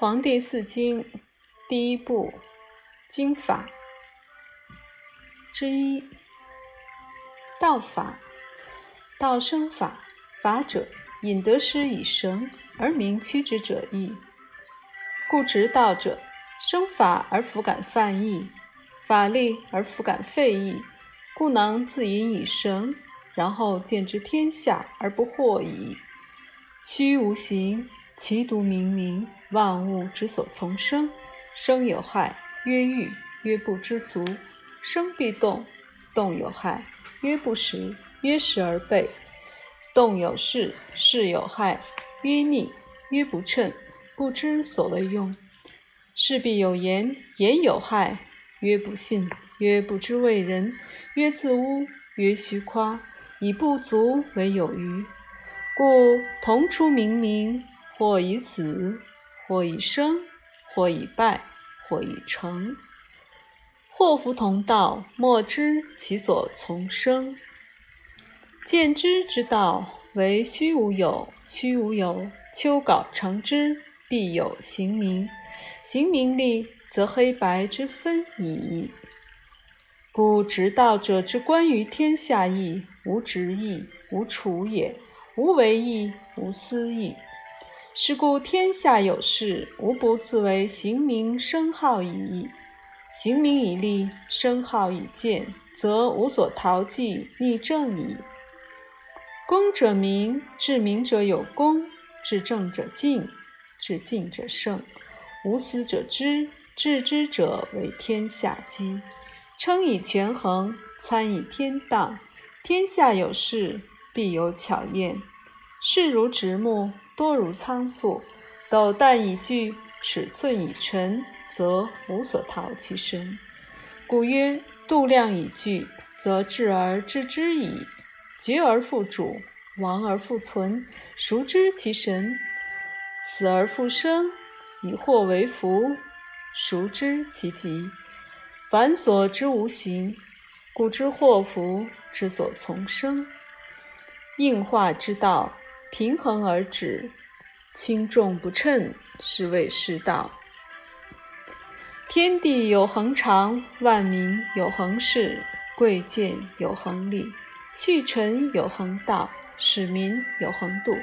黄帝四经第一部经法之一，道法，道生法，法者，引得失以绳而名曲之者意。故执道者，生法而弗敢犯意，法力而弗敢废意，故能自引以绳，然后见之天下而不惑矣。虚无形。其独明明，万物之所从生。生有害，曰欲，曰不知足；生必动，动有害，曰不食，曰食而备；动有事，事有害，曰逆，曰不称，不知所谓用；事必有言，言有害，曰不信，曰不知为人，曰自污，曰虚夸，以不足为有余，故同出明明。或已死，或已生，或已败，或已成。祸福同道，莫知其所从生。见之之道，为虚无有，虚无有，秋稿成之，必有形名。形名立，则黑白之分矣。故执道者之观于天下义，无执义，无处也；无为义，无私义。是故天下有事，无不自为形名声号矣。形名已立，声号以见，则无所逃忌逆正矣。功者名，治名者有功；治正者敬，治敬者胜。无私者知，治之者为天下基。称以权衡，参以天道。天下有事，必有巧验。事如直木。多如仓粟，斗旦以聚，尺寸以成，则无所逃其身。故曰：度量以聚，则治而知之矣；绝而复主，亡而复存，孰知其神？死而复生，以祸为福，孰知其极？凡所知无形，故知祸福之所从生。应化之道。平衡而止，轻重不称，是谓失道。天地有恒常，万民有恒事，贵贱有恒理，序臣有恒道，使民有恒度。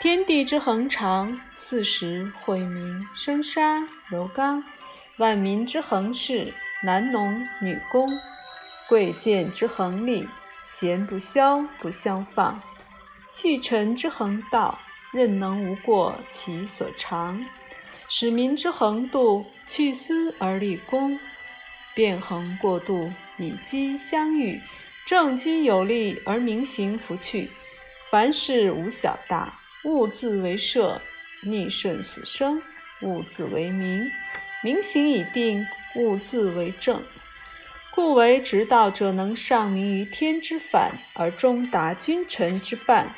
天地之恒常，四时晦明，生杀柔刚；万民之恒事，男农女工；贵贱之恒理，贤不肖，不相放。去臣之恒道，任能无过其所长；使民之恒度，去私而立公，变恒过度，以积相遇，正机有力而民行弗去。凡事无小大，物自为设；逆顺死生，物自为明。明行已定，物自为正。故为直道者，能上明于天之反，而中达君臣之半。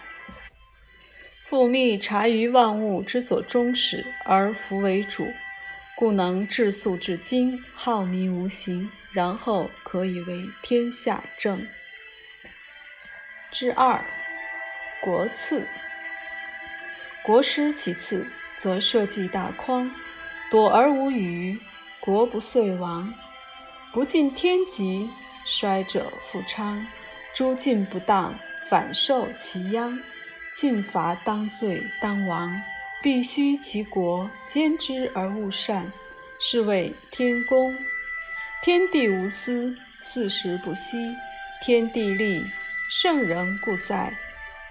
复密察于万物之所终始，而弗为主，故能治素至今，好民无形，然后可以为天下正。之二，国次。国失其次，则社稷大匡，躲而无余，国不遂亡。不尽天极，衰者复昌；诸尽不当，反受其殃。尽伐当罪当亡，必须其国兼之而勿善，是谓天公。天地无私，四时不息。天地利，圣人故在。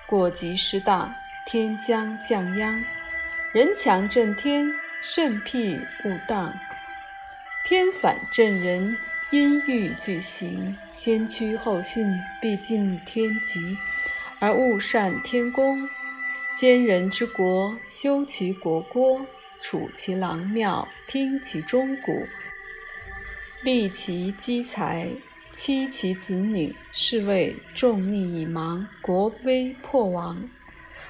过极失当，天将降殃。人强震天，圣辟勿当。天反震人。因欲俱行，先驱后信，必尽天极，而勿善天公。兼人之国，修其国郭，处其郎庙，听其钟鼓，利其积财，妻其子女，是谓众逆以盲，国危破亡。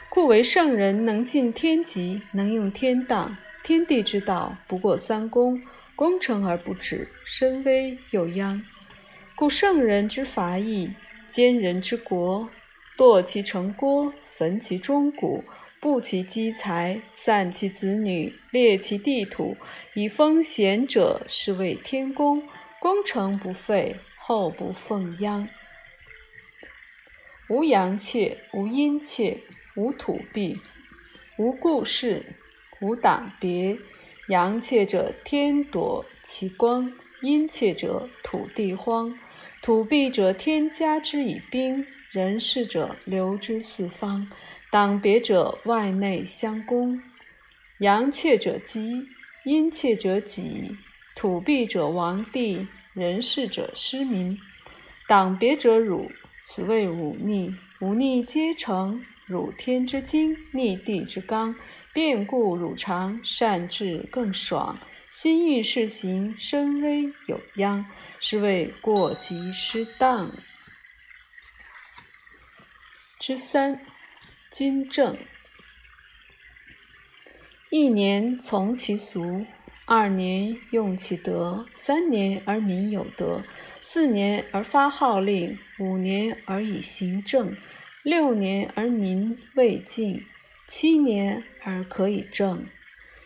故为圣人，能尽天极，能用天道。天地之道，不过三公。功成而不止，身危又殃。故圣人之法义，兼人之国，堕其城郭，焚其钟鼓，布其积财，散其子女，列其地土，以封贤者，是谓天公。功成不废，后不奉殃。无阳妾，无阴妾，无土弊，无故事，无党别。阳妾者，天夺其光；阴妾者，土地荒。土弊者，天加之以兵；人事者，流之四方。党别者，外内相攻；阳怯者吉，阴怯者己；土弊者亡地，人事者失民。党别者辱，此谓忤逆。忤逆皆成，辱天之精，逆地之刚。变故汝常，善治更爽。心欲事行，身危有殃，是谓过急失当。之三。君政，一年从其俗，二年用其德，三年而民有德，四年而发号令，五年而以行政，六年而民未尽，七年而可以正。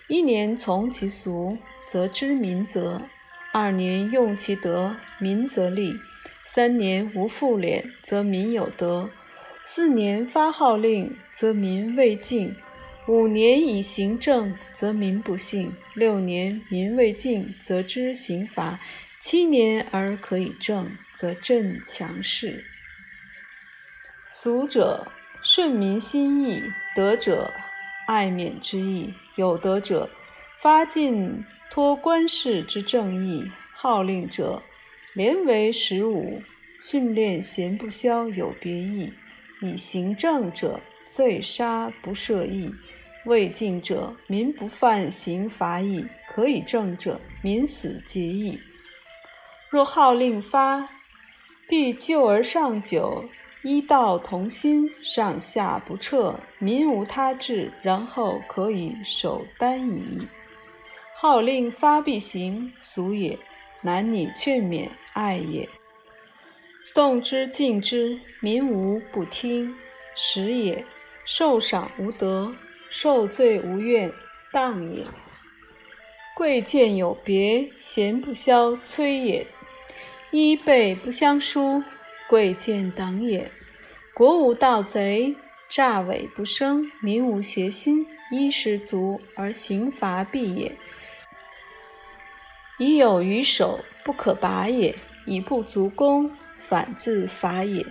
一年从其俗，则知民则；二年用其德，民则利；三年无复敛，则民有德。四年发号令，则民未尽；五年以行政，则民不信；六年民未尽，则知刑罚；七年而可以正，则镇强势。俗者，顺民心意；德者，爱免之意；有德者，发尽托官事之正义；号令者，连为十五；训练贤不肖有别意。以行政者，罪杀不赦义；未尽者，民不犯刑罚义；可以正者，民死节义。若号令发，必救而上九，一道同心，上下不撤，民无他志，然后可以守单矣。号令发必行，俗也；男女劝勉，爱也。动之静之，民无不听，使也；受赏无德，受罪无怨，荡也。贵贱有别，贤不肖摧也；衣被不相疏，贵贱等也。国无盗贼，诈伪不生，民无邪心，衣食足而刑罚必也。以有余手，不可拔也；以不足攻。反自法也。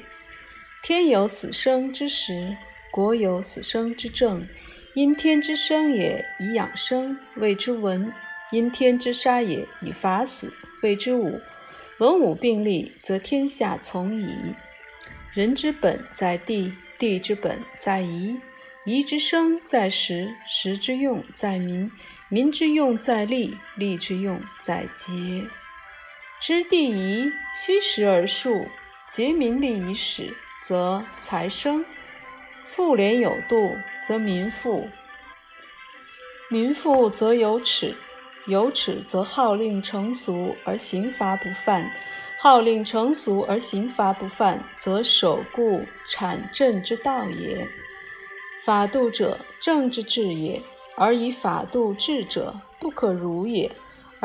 天有死生之时，国有死生之政。因天之生也，以养生，谓之文；因天之杀也，以法死，谓之武。文武并立，则天下从矣。人之本在地，地之本在宜，宜之生在时，时之用在民，民之用在利，利之用在节。知地宜，虚实而数，节民利以始，则财生；富廉有度，则民富；民富则有耻，有耻则号令成俗而刑罚不犯；号令成俗而刑罚不犯，则守固产政之道也。法度者，政之治也；而以法度治者，不可如也。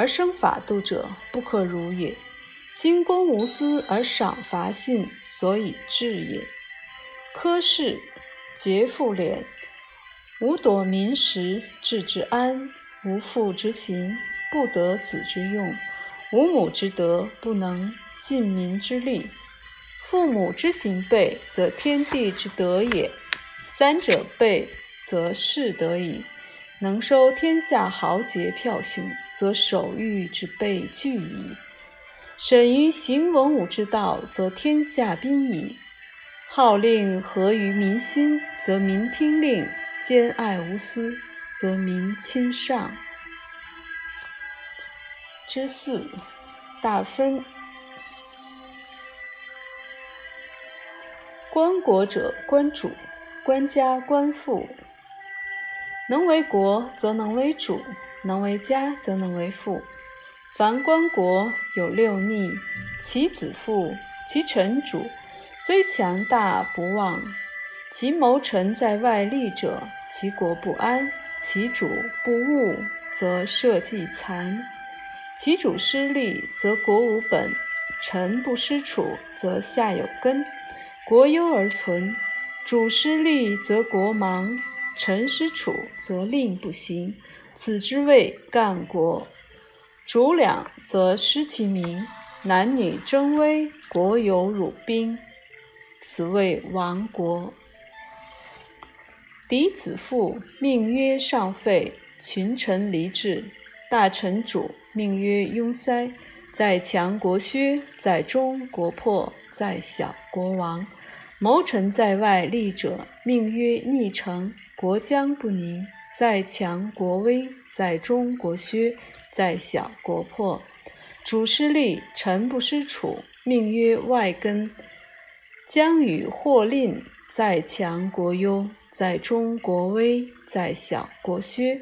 而生法度者，不可如也。精公无私而赏罚信，所以治也。科室节妇敛，无夺民食，治之安；无父之行，不得子之用；无母之德，不能尽民之力。父母之行备，则天地之德也；三者备，则士德矣。能收天下豪杰票雄，则守御之备具矣。审于行文武之道，则天下宾矣。号令合于民心，则民听令；兼爱无私，则民亲上。之四，大分。观国者，观主；观家，观父。能为国，则能为主；能为家，则能为父。凡观国有六逆，其子父，其臣主，虽强大不忘；其谋臣在外立者，其国不安；其主不务，则社稷残；其主失利，则国无本；臣不失楚，则下有根。国忧而存，主失利则国亡，臣失楚则令不行。此之谓干国。主两则失其民，男女争威，国有辱兵，此谓亡国。嫡子父，命曰上废，群臣离治，大臣主，命曰庸塞。在强国削，在中国破，在小国亡。谋臣在外立者，命曰逆臣，国将不宁。在强国威，在中国削。在小国破，主失利，臣不失楚，命曰外根。将与祸令，在强国忧，在中国危，在小国削。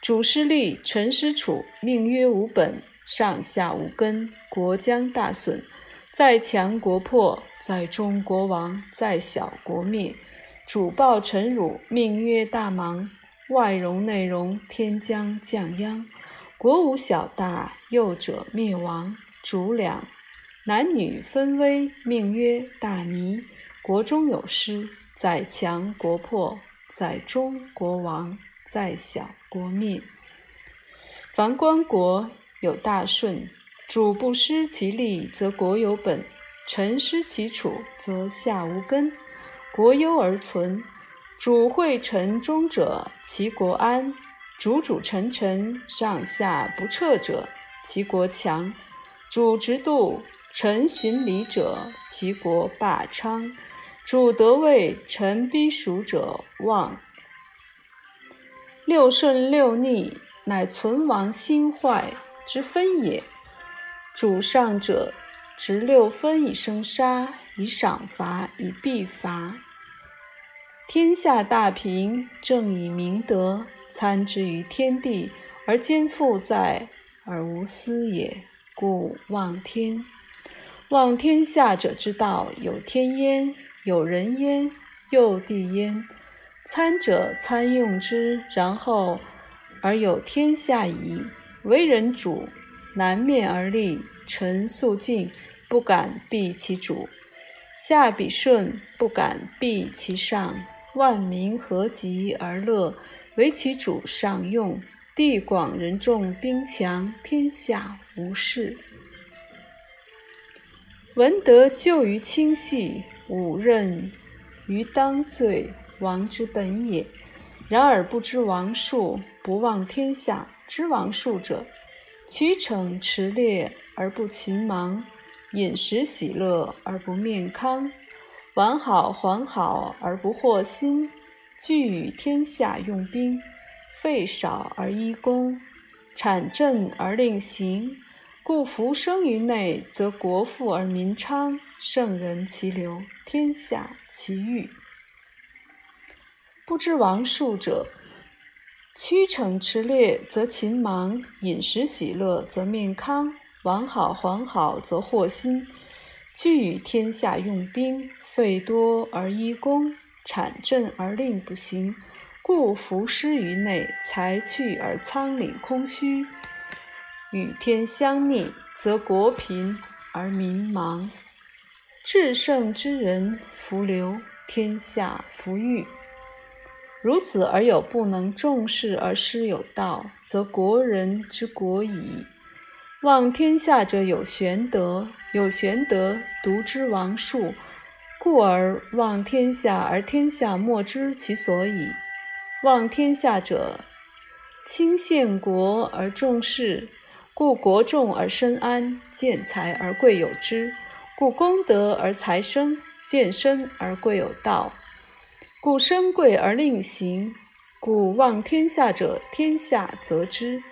主失利，臣失楚，命曰无本，上下无根，国将大损。在强国破，在中国亡，在小国灭。主暴臣辱，命曰大忙，外荣内荣，天将降殃。国无小大，幼者灭亡；主两，男女分危，命曰大尼。国中有失，在强国破，在中国亡，在小国灭。凡关国有大顺，主不失其力，则国有本；臣失其楚，则下无根，国忧而存。主惠臣忠者，其国安。主主臣臣，上下不彻者，其国强；主直度，臣循礼者，其国霸昌；主得位，臣逼属者，旺。六顺六逆，乃存亡兴坏之分也。主上者，执六分以生杀，以赏罚，以必罚。天下大平，正以明德。参之于天地，而兼复在而无私也，故望天。望天下者之道，有天焉，有人焉，有地焉。参者参用之，然后而有天下矣。为人主，南面而立，臣肃静，不敢避其主；下必顺，不敢避其上。万民和集而乐。为其主上用，地广人众，兵强，天下无事。文德就于亲细，武任于当罪，王之本也。然而不知王术，不忘天下。知王术者，屈骋驰猎而不勤忙，饮食喜乐而不面康，完好还好而不惑心。具与天下用兵，费少而依功，产政而令行。故福生于内，则国富而民昌，圣人其流，天下其裕。不知王术者，屈骋驰猎则勤忙，饮食喜乐则面康，完好还好则惑心。具与天下用兵，费多而依功。产政而令不行，故服失于内，财去而仓廪空虚。与天相逆，则国贫而民亡。至圣之人弗流，天下弗裕。如此而有不能重视而失有道，则国人之国矣。望天下者有玄德，有玄德独之王术。故而望天下，而天下莫知其所以。望天下者，轻献国而重士，故国重而身安；见财而贵有之，故功德而财生；见身而贵有道，故身贵而令行。故望天下者，天下则之。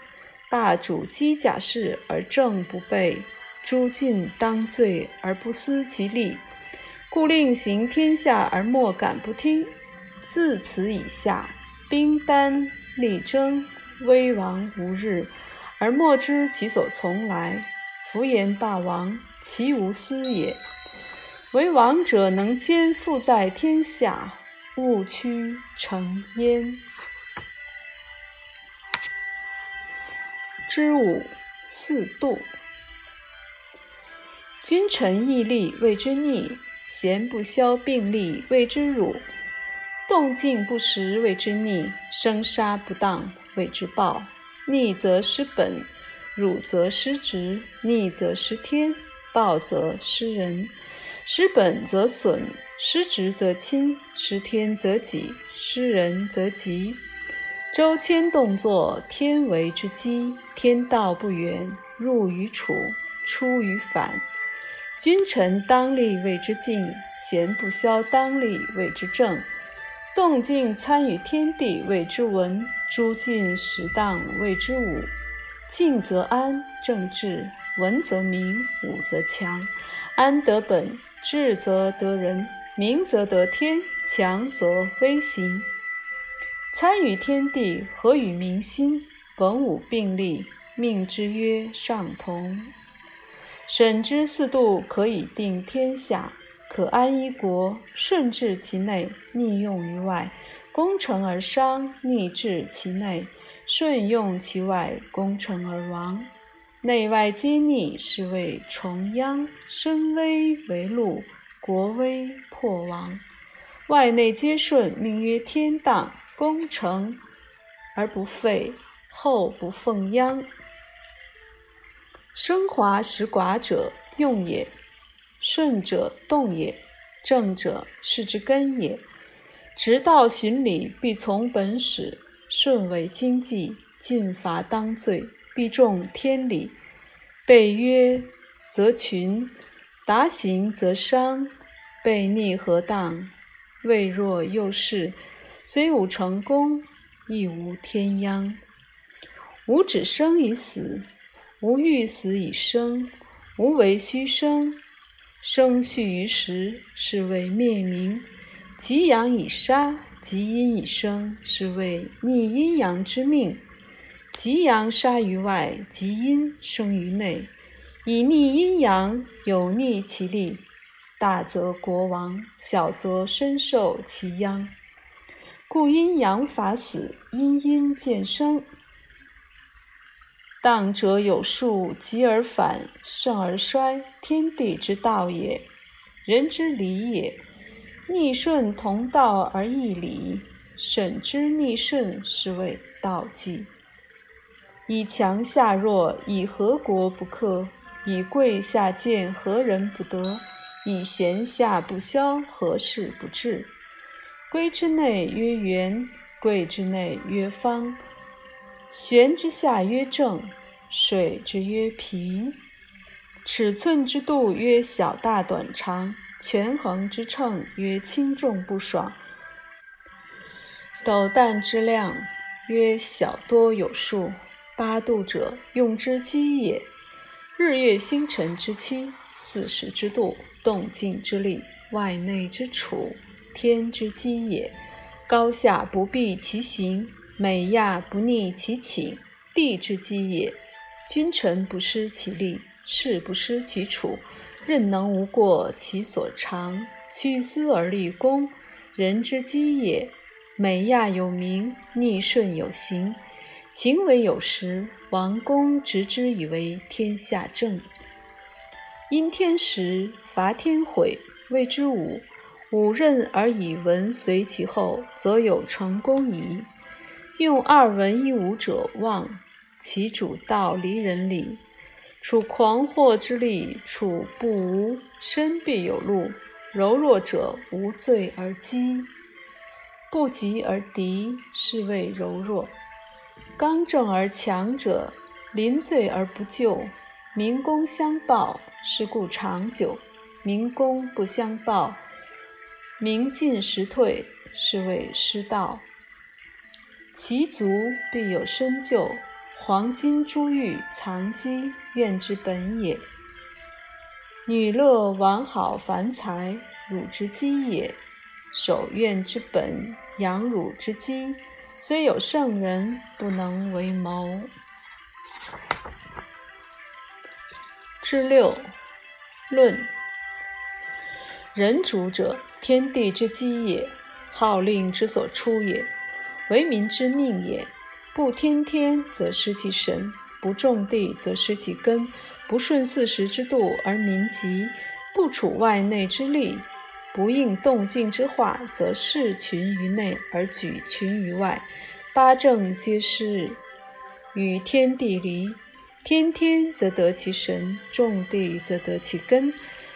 霸主机甲士而政不备，诸尽当罪而不思其利。故令行天下而莫敢不听。自此以下，兵单力争，威王无日，而莫知其所从来。夫言霸王，其无私也。为王者能兼负在天下，勿屈成焉。之五四度，君臣义利谓之逆，贤不肖并立谓之辱，动静不时谓之逆，生杀不当谓之暴。逆则失本，辱则失职；逆则失天，暴则失人。失本则损，失职则亲，失天则己，失人则吉。周迁动作，天为之基。天道不远，入于处，出于反。君臣当立谓之敬，贤不肖当立谓之正。动静参与天地谓之文，诸尽适当谓之武。静则安，正治；文则明，武则强。安得本，治则得人，明则得天，强则威行。参与天地，合与民心，文武并立，命之曰上同。审之四度，可以定天下，可安一国。顺治其内，逆用于外，功成而伤；逆治其内，顺用其外，功成而亡。内外皆逆，是谓重殃。身危为禄，国危破亡。外内皆顺，名曰天荡。功成而不废，后不奉殃。升华使寡者，用也；顺者动也；正者是之根也。直道循理，必从本始；顺为经济，进法当罪，必重天理。被约则群，达行则商。被逆何当？未若幼事。虽无成功，亦无天殃。吾只生以死，吾欲死以生。无为虚生，生蓄于时，是谓灭明。极阳以杀，极阴以生，是谓逆阴阳之命。极阳杀于外，极阴生于内。以逆阴阳，有逆其利，大则国亡，小则身受其殃。故阴阳法死，阴阴见生。荡者有数，极而反，盛而衰，天地之道也，人之理也。逆顺同道而异理，审之逆顺，是谓道纪。以强下弱，以和国不克？以贵下贱，何人不得？以贤下不肖，何事不治？规之内曰圆，贵之内曰方，玄之下曰正，水之曰平。尺寸之度曰小大短长，权衡之秤曰轻重不爽。斗旦之量曰小多有数。八度者，用之机也。日月星辰之期，四时之度，动静之力，外内之处。天之基也，高下不避其行，美亚不逆其请。地之基也，君臣不失其力，士不失其处。任能无过其所长，屈思而立功。人之基也，美亚有名，逆顺有行，情为有时。王公执之以为天下正。因天时，伐天毁，谓之武。武任而以文随其后，则有成功矣。用二文一武者望，其主道离人礼。处狂惑之力，处不无身必有路。柔弱者无罪而击，不及而敌，是谓柔弱。刚正而强者，临罪而不救。民功相报，是故长久；民功不相报，民进时退，是谓失道。其足必有深究，黄金珠玉藏积，怨之本也。女乐完好凡财，汝之基也。守怨之本，养汝之基。虽有圣人，不能为谋。之六，论。人主者，天地之基也。号令之所出也，为民之命也。不天天则失其神，不种地则失其根，不顺四时之度而民极，不处外内之力，不应动静之化，则事群于内而举群于外，八正皆失，与天地离。天天则得其神，种地则得其根，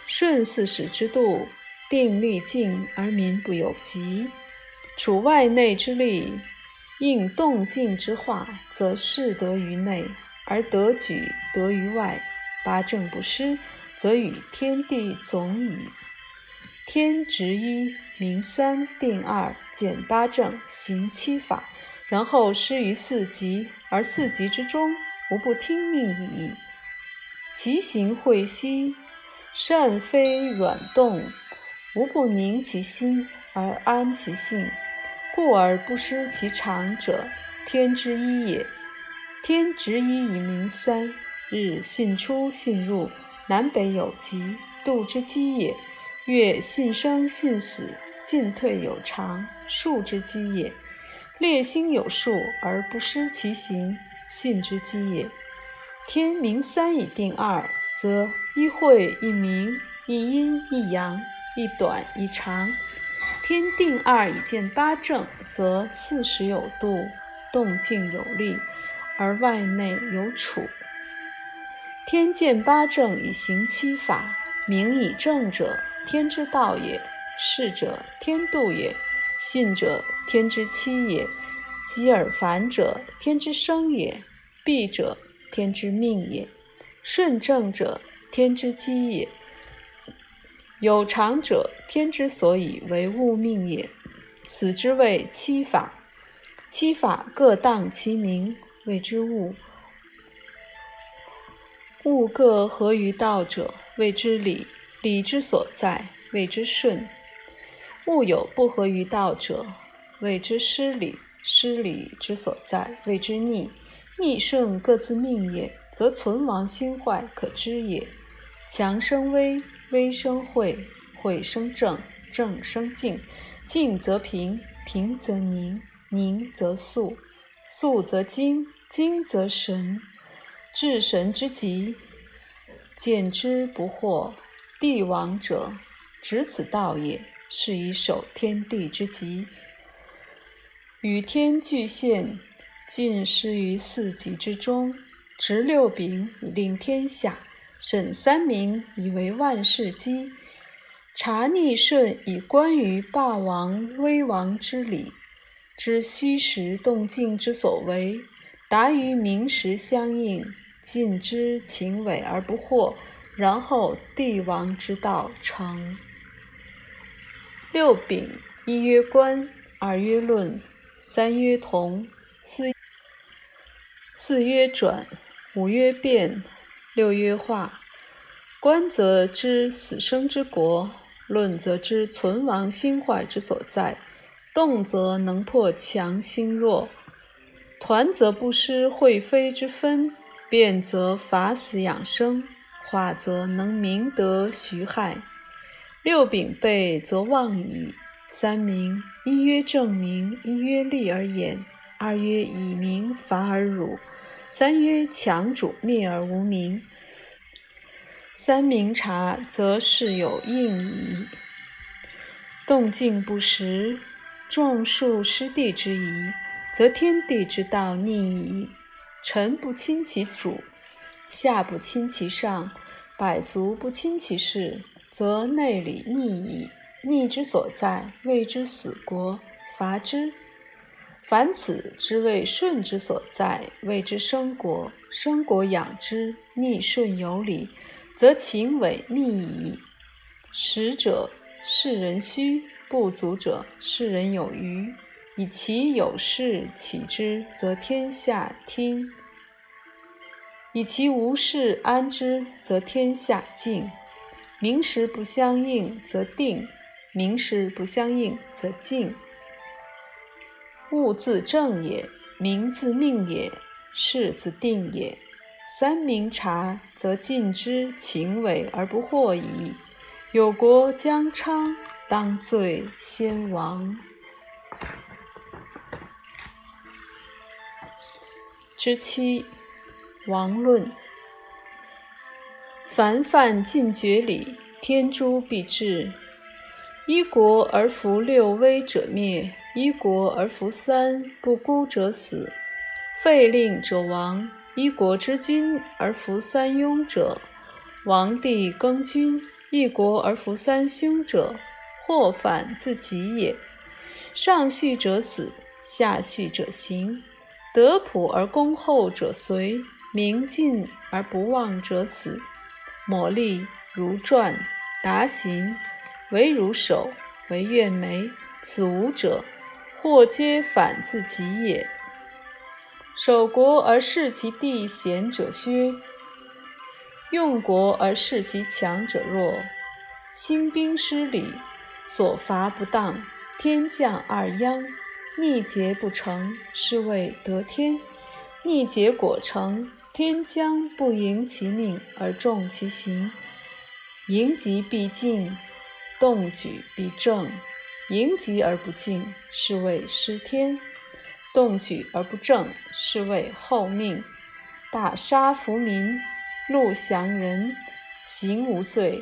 顺四时之度，定力静而民不有疾，处外内之力。应动静之化，则事得于内，而得举得于外。八正不失，则与天地总矣。天执一，明三，定二，减八正，行七法，然后施于四极，而四极之中，无不听命矣。其行会兮，善非软动，无不宁其心而安其性。故而不失其常者，天之一也。天执一以明三，日信出信入，南北有极，度之基也。月信生信死，进退有常，数之基也。列星有数而不失其行，信之基也。天明三以定二，则一会一明，一阴一阳，一短一长。天定二以见八正，则四时有度，动静有力，而外内有处。天见八正以行七法，名以正者，天之道也；事者，天度也；信者，天之期也；积而繁者，天之生也；闭者，天之命也；顺正者，天之基也。有常者，天之所以为物命也。此之谓七法。七法各当其名，谓之物。物各合于道者，谓之理。理之所在，谓之顺。物有不合于道者，谓之失理。失理之所在，谓之逆。逆顺各自命也，则存亡兴坏可知也。强生威。微生晦，晦生正，正生静，静则平，平则宁，宁则肃，肃则精，精则神。至神之极，见之不惑。帝王者，执此道也，是以守天地之极。与天俱现，尽失于四极之中，执六柄以令天下。审三明以为万事基，察逆顺以观于霸王威王之理，知虚实动静之所为，达于明实相应，尽知情伪而不惑，然后帝王之道成。六丙：一曰观，二曰论，三曰同，四四曰转，五曰变。六曰化，观则知死生之国，论则知存亡兴坏之所在，动则能破强兴弱，团则不失会非之分，变则法死养生，化则能明德徐害。六秉备则忘矣。三明：一曰正明，一曰利而言，二曰以明法而辱。三曰强主灭而无名。三明察，则事有应矣。动静不实，众数失地之宜，则天地之道逆矣。臣不亲其主，下不亲其上，百族不亲其事，则内里逆矣。逆之所在，谓之死国，伐之。凡此之谓顺之所在，谓之生国。生国养之，逆顺有理，则情伪逆矣。实者是人虚，不足者是人有余。以其有事起之，则天下听；以其无事安之，则天下静。名实不相应，则定；名实不相应，则静。物自正也，名自命也，事自定也。三明察，则尽知情伪而不惑矣。有国将昌，当罪先亡。之七，王论。凡犯禁绝礼，天诛必至。一国而服六威者，灭。一国而服三不孤者死。废令者亡。一国之君而服三庸者，王帝更君；一国而服三凶者，祸反自己也。上序者死，下序者行。德普而恭厚者随，明进而不忘者死。抹砺如篆，达行为如手，为怨眉。此五者，或皆反自己也。守国而视其地贤者削，用国而视其强者弱。兴兵失礼，所伐不当，天降二殃。逆节不成，是谓得天；逆节果成，天将不迎其命而重其行。迎吉必进，动举必正。迎吉而不进，是谓失天；动举而不正，是谓后命。大杀弗民，戮降人，行无罪，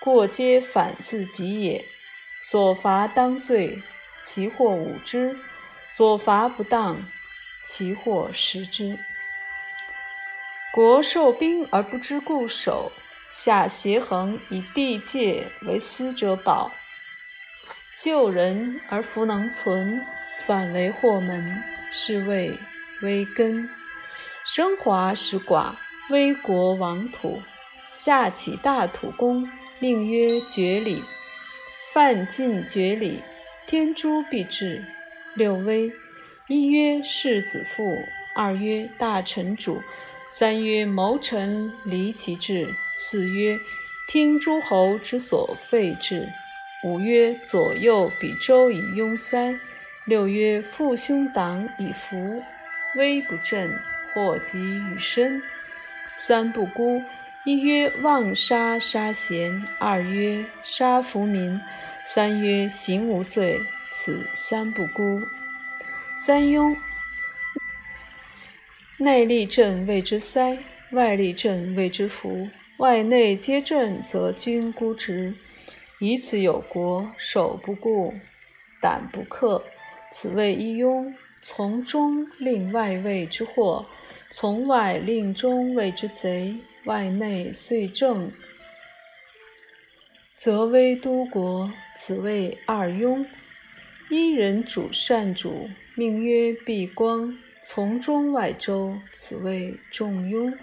过皆反自己也。所罚当罪。其祸五之，所罚不当；其祸十之。国受兵而不知固守，下协衡以地界为私者保。救人而弗能存，反为祸门，是谓危根。生华使寡，危国亡土。下起大土功，命曰绝礼，犯禁绝礼。天诛必至。六威：一曰世子父，二曰大臣主，三曰谋臣离其志，四曰听诸侯之所废制，五曰左右比周以拥塞，六曰父兄党以服。威不振，祸及于身。三不孤：一曰妄杀杀贤，二曰杀弗民。三曰行无罪，此三不孤。三庸：内立正谓之塞，外立正谓之福。外内皆正，则君孤直。以此有国，守不顾，胆不克，此谓一庸。从中令外谓之祸，从外令中谓之贼。外内遂正。则威都国，此谓二庸。一人主善主，命曰毕光，从中外周，此谓仲庸。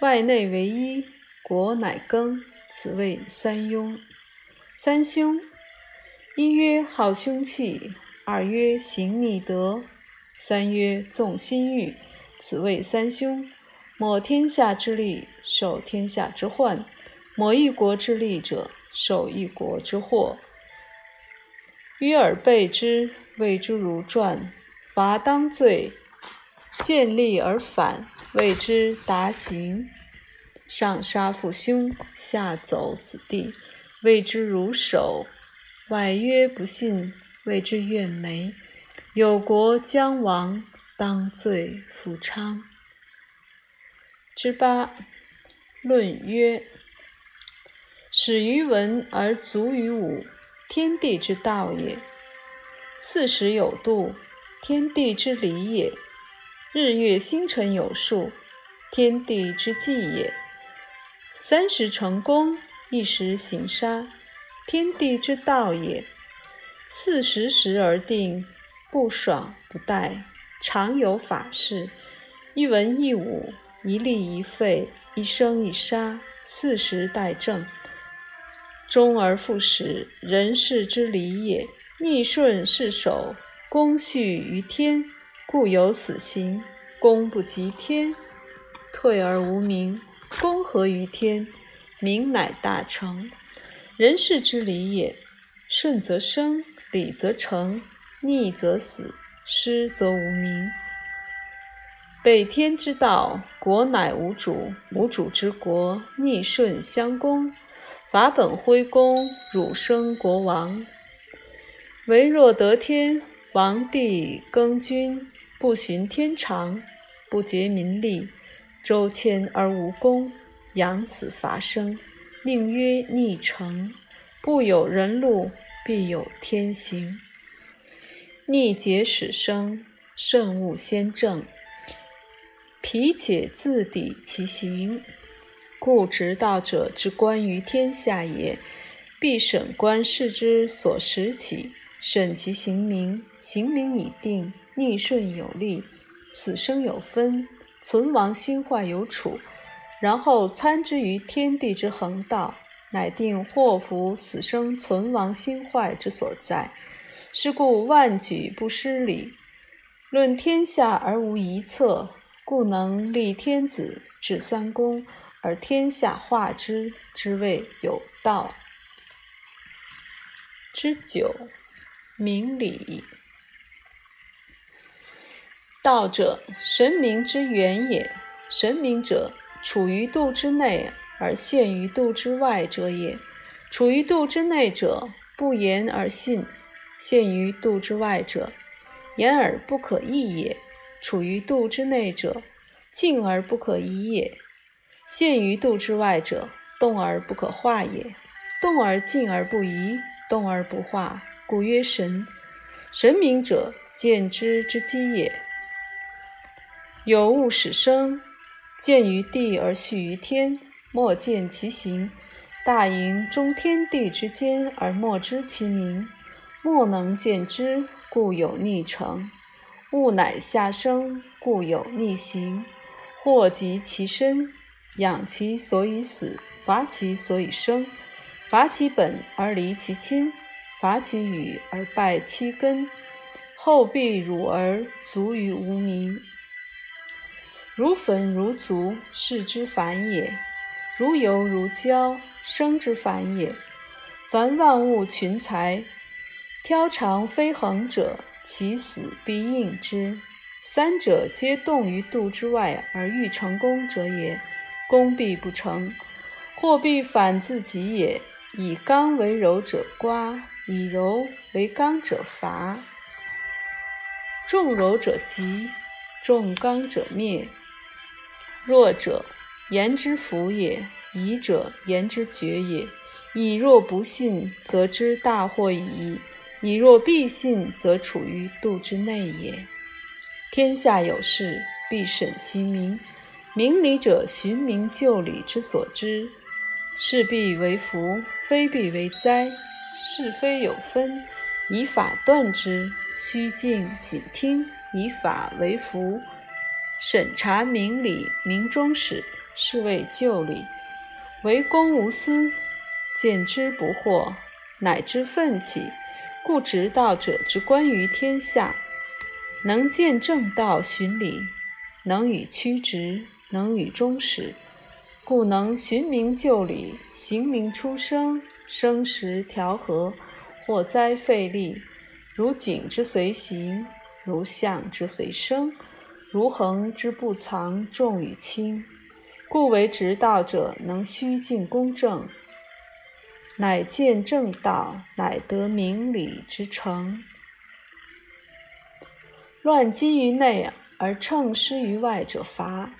外内为一，国乃更，此谓三庸。三凶：一曰好凶器，二曰行逆德，三曰纵心欲，此谓三凶。抹天下之利，受天下之患；抹一国之利者。受一国之祸，约而备之，谓之如传；罚当罪，见利而反，谓之达行；上杀父兄，下走子弟，谓之如守；外约不信，谓之怨眉。有国将亡，当罪复昌。之八，论曰。始于文而足于武，天地之道也；四时有度，天地之理也；日月星辰有数，天地之纪也；三十成功，一时行杀，天地之道也；四时时而定，不爽不怠，常有法事；一文一武，一立一废，一生一杀，四时待正。终而复始，人事之理也。逆顺是守，功序于天，故有死刑。功不及天，退而无名；功合于天，名乃大成。人事之理也。顺则生，理则成；逆则死，失则无名。北天之道，国乃无主；无主之国，逆顺相攻。法本恢公，汝生国王。唯若得天，王帝更君，不循天常，不竭民力，周迁而无功，养死伐生，命曰逆成。不有人路，必有天行。逆节始生，慎勿先正。脾且自抵其行，故执道者之观于天下也。必审观世之所识起，审其行名，行名已定，逆顺有力，死生有分，存亡兴坏有处，然后参之于天地之恒道，乃定祸福死生存亡兴坏之所在。是故万举不失礼，论天下而无一策，故能立天子，治三公，而天下化之，之谓有道。之九，明理。道者，神明之源也。神明者，处于度之内而陷于度之外者也。处于度之内者，不言而信；陷于度之外者，言而不可议也。处于度之内者，静而不可移也；陷于度之外者，动而不可化也。动而静而不移。动而不化，故曰神。神明者，见之之机也。有物始生，见于地而续于天，莫见其形。大盈中天地之间而莫知其名，莫能见之，故有逆成。物乃下生，故有逆行。祸及其身，养其所以死，伐其所以生。伐其本而离其亲，伐其羽而败其根，后必辱而卒于无名。如粉如足，是之反也；如油如胶，生之反也。凡万物群才，挑长飞横者，其死必应之。三者皆动于度之外而欲成功者也，功必不成，或必反自己也。以刚为柔者刮，以柔为刚者伐。重柔者急，重刚者灭。弱者言之服也，疑者言之决也。以若不信，则知大祸矣；以若必信，则处于度之内也。天下有事，必审其明。明理者，寻名就理之所知。是必为福，非必为灾。是非有分，以法断之。虚静谨听，以法为福。审查明理，明中始，是谓旧理。为公无私，见之不惑，乃知奋起。故执道者之观于天下，能见正道，循理，能与曲直，能与终始。故能寻明就理，行明出生，生时调和，祸灾费力，如景之随行，如象之随生，如恒之不藏重与轻。故为直道者，能虚静公正，乃见正道，乃得明理之成。乱积于内而乘失于外者伐。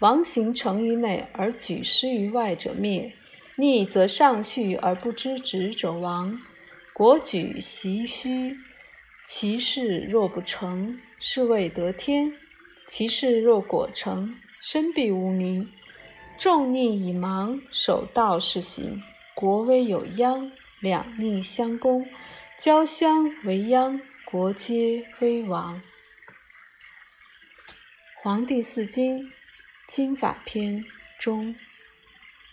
王行成于内而举失于外者灭，逆则上序而不知止者亡。国举袭虚，其事若不成，是谓得天；其事若果成，身必无名。众逆以盲，守道是行，国威有殃。两逆相攻，交相为殃，国皆危亡。黄帝四经。经法篇中。